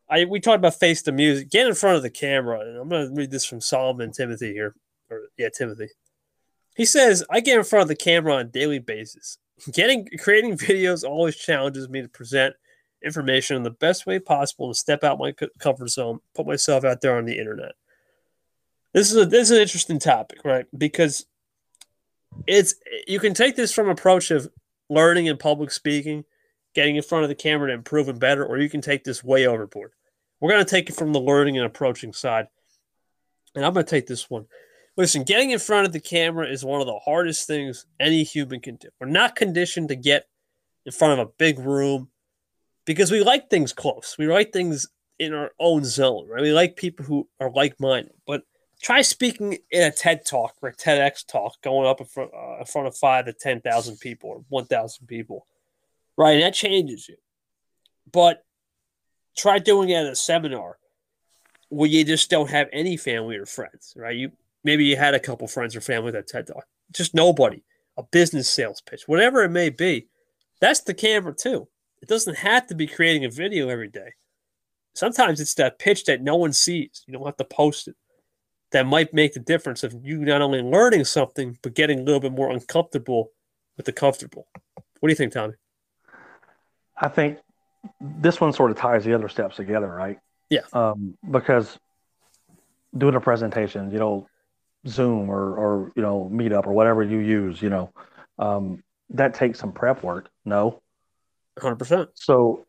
I we talked about face the music. Get in front of the camera. And I'm going to read this from Solomon Timothy here, or yeah, Timothy. He says, "I get in front of the camera on a daily basis. Getting creating videos always challenges me to present information in the best way possible to step out my comfort zone, put myself out there on the internet." This is a this is an interesting topic, right? Because it's you can take this from approach of learning and public speaking, getting in front of the camera and improving better, or you can take this way overboard. We're going to take it from the learning and approaching side. And I'm going to take this one. Listen, getting in front of the camera is one of the hardest things any human can do. We're not conditioned to get in front of a big room because we like things close. We like things in our own zone, right? We like people who are like minded. But try speaking in a TED talk or a TEDx talk, going up in front, uh, in front of five to 10,000 people or 1,000 people, right? And that changes you. But try doing it at a seminar where you just don't have any family or friends, right? You maybe you had a couple friends or family that TED talk, just nobody, a business sales pitch, whatever it may be. That's the camera too. It doesn't have to be creating a video every day. Sometimes it's that pitch that no one sees. You don't have to post it that might make the difference of you not only learning something but getting a little bit more uncomfortable with the comfortable. What do you think, Tommy? I think this one sort of ties the other steps together, right? Yeah. Um, because doing a presentation, you know, Zoom or or you know Meetup or whatever you use, you know, um, that takes some prep work. No. Hundred percent. So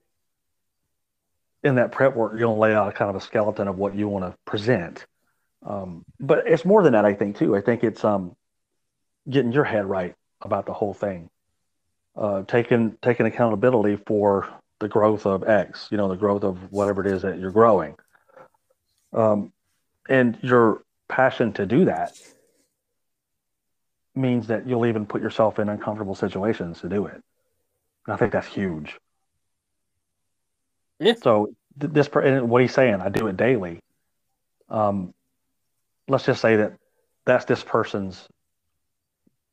in that prep work, you're gonna lay out kind of a skeleton of what you want to present um, but it's more than that, I think, too. I think it's um, getting your head right about the whole thing, uh, taking taking accountability for the growth of X, you know, the growth of whatever it is that you're growing, um, and your passion to do that means that you'll even put yourself in uncomfortable situations to do it. And I think that's huge. Yeah. So th- this, what he's saying, I do it daily. Um, let's just say that that's this person's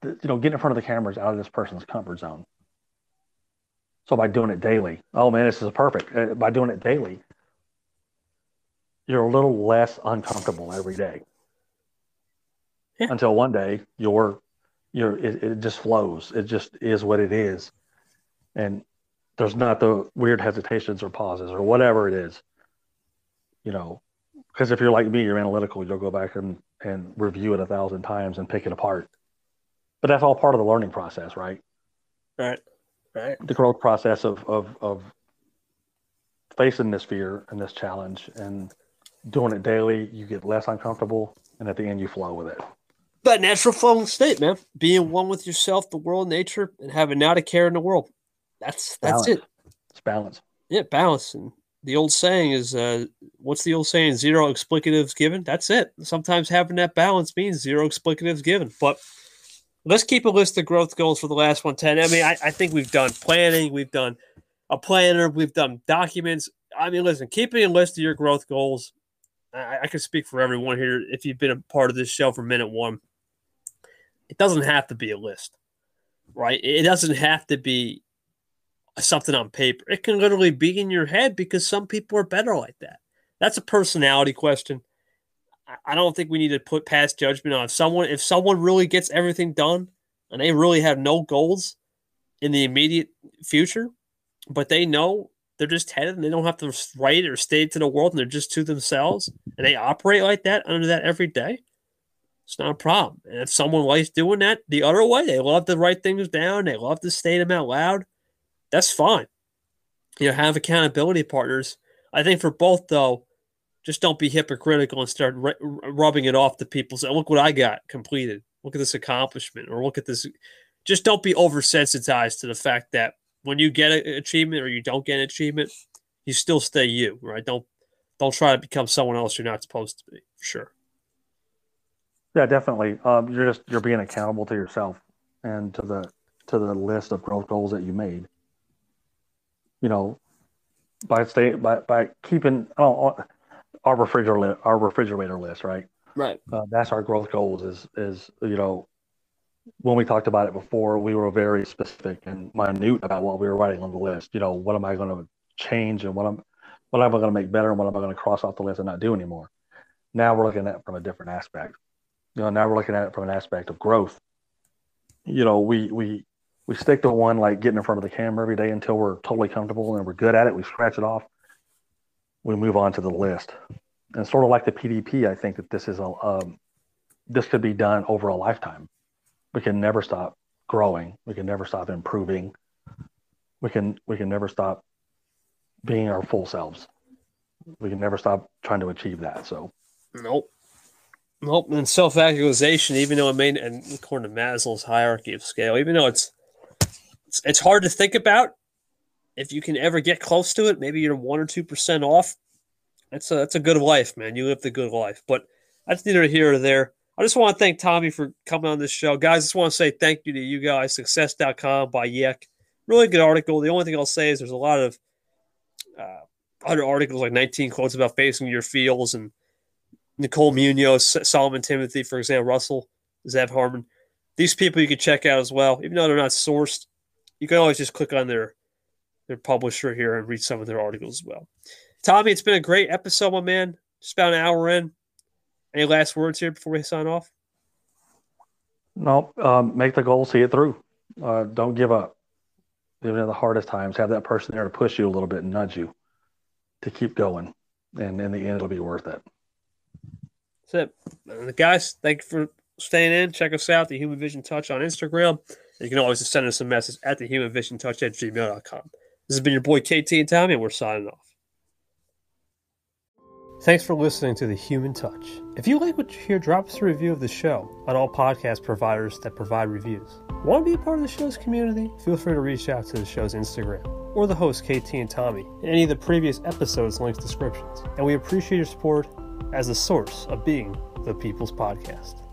you know getting in front of the cameras out of this person's comfort zone. So by doing it daily oh man this is perfect. Uh, by doing it daily you're a little less uncomfortable every day. Yeah. until one day you're you're it, it just flows. It just is what it is. And there's not the weird hesitations or pauses or whatever it is you know because if you're like me, you're analytical. You'll go back and, and review it a thousand times and pick it apart. But that's all part of the learning process, right? Right. Right. The growth process of of of facing this fear and this challenge and doing it daily, you get less uncomfortable, and at the end, you flow with it. That natural flowing state, man. Being one with yourself, the world, nature, and having not a care in the world. That's that's balance. it. It's balance. Yeah, balance. And the old saying is, uh, what's the old saying? Zero explicatives given. That's it. Sometimes having that balance means zero explicatives given. But let's keep a list of growth goals for the last 110. I mean, I, I think we've done planning, we've done a planner, we've done documents. I mean, listen, keeping a list of your growth goals. I, I can speak for everyone here. If you've been a part of this show from minute one, it doesn't have to be a list, right? It doesn't have to be something on paper. It can literally be in your head because some people are better like that. That's a personality question. I don't think we need to put past judgment on if someone if someone really gets everything done and they really have no goals in the immediate future, but they know they're just headed and they don't have to write or state to the world and they're just to themselves and they operate like that under that every day. It's not a problem. And if someone likes doing that the other way, they love to write things down, they love to state them out loud that's fine. You know, have accountability partners. I think for both though, just don't be hypocritical and start r- rubbing it off to people. Say, look what I got completed. Look at this accomplishment, or look at this. Just don't be oversensitized to the fact that when you get an achievement or you don't get an achievement, you still stay you, right? Don't don't try to become someone else you're not supposed to be. For sure. Yeah, definitely. Um, you're just you're being accountable to yourself and to the to the list of growth goals that you made you know, by stay by by keeping oh, our refrigerator our refrigerator list, right? Right. Uh, that's our growth goals. Is is you know, when we talked about it before, we were very specific and minute about what we were writing on the list. You know, what am I going to change and what I'm what am I going to make better and what am I going to cross off the list and not do anymore? Now we're looking at it from a different aspect. You know, now we're looking at it from an aspect of growth. You know, we we we stick to one like getting in front of the camera every day until we're totally comfortable and we're good at it. We scratch it off. We move on to the list, and sort of like the PDP, I think that this is a um, this could be done over a lifetime. We can never stop growing. We can never stop improving. We can we can never stop being our full selves. We can never stop trying to achieve that. So, nope. Nope. And self actualization, even though it may, and according to Maslow's hierarchy of scale, even though it's it's, it's hard to think about. If you can ever get close to it, maybe you're one or two percent off. That's a that's a good life, man. You live the good life. But that's neither here or there. I just want to thank Tommy for coming on this show. Guys, I just want to say thank you to you guys. Success.com by Yek. Really good article. The only thing I'll say is there's a lot of uh, other articles, like 19 quotes about facing your feels and Nicole Munoz, Solomon Timothy, for example, Russell, Zev Herman. These people you can check out as well, even though they're not sourced you can always just click on their their publisher here and read some of their articles as well. Tommy, it's been a great episode, my man. Just about an hour in. Any last words here before we sign off? No, um, make the goal, see it through. Uh, don't give up. Even in the hardest times, have that person there to push you a little bit and nudge you to keep going. And in the end, it'll be worth it. That's it. guys, thank you for staying in. Check us out, the Human Vision Touch on Instagram. You can always send us a message at the human vision touch at gmail.com. This has been your boy KT and Tommy, and we're signing off. Thanks for listening to The Human Touch. If you like what you hear, drop us a review of the show on all podcast providers that provide reviews. Want to be a part of the show's community? Feel free to reach out to the show's Instagram or the host KT and Tommy in any of the previous episodes' links descriptions. And we appreciate your support as the source of being the People's Podcast.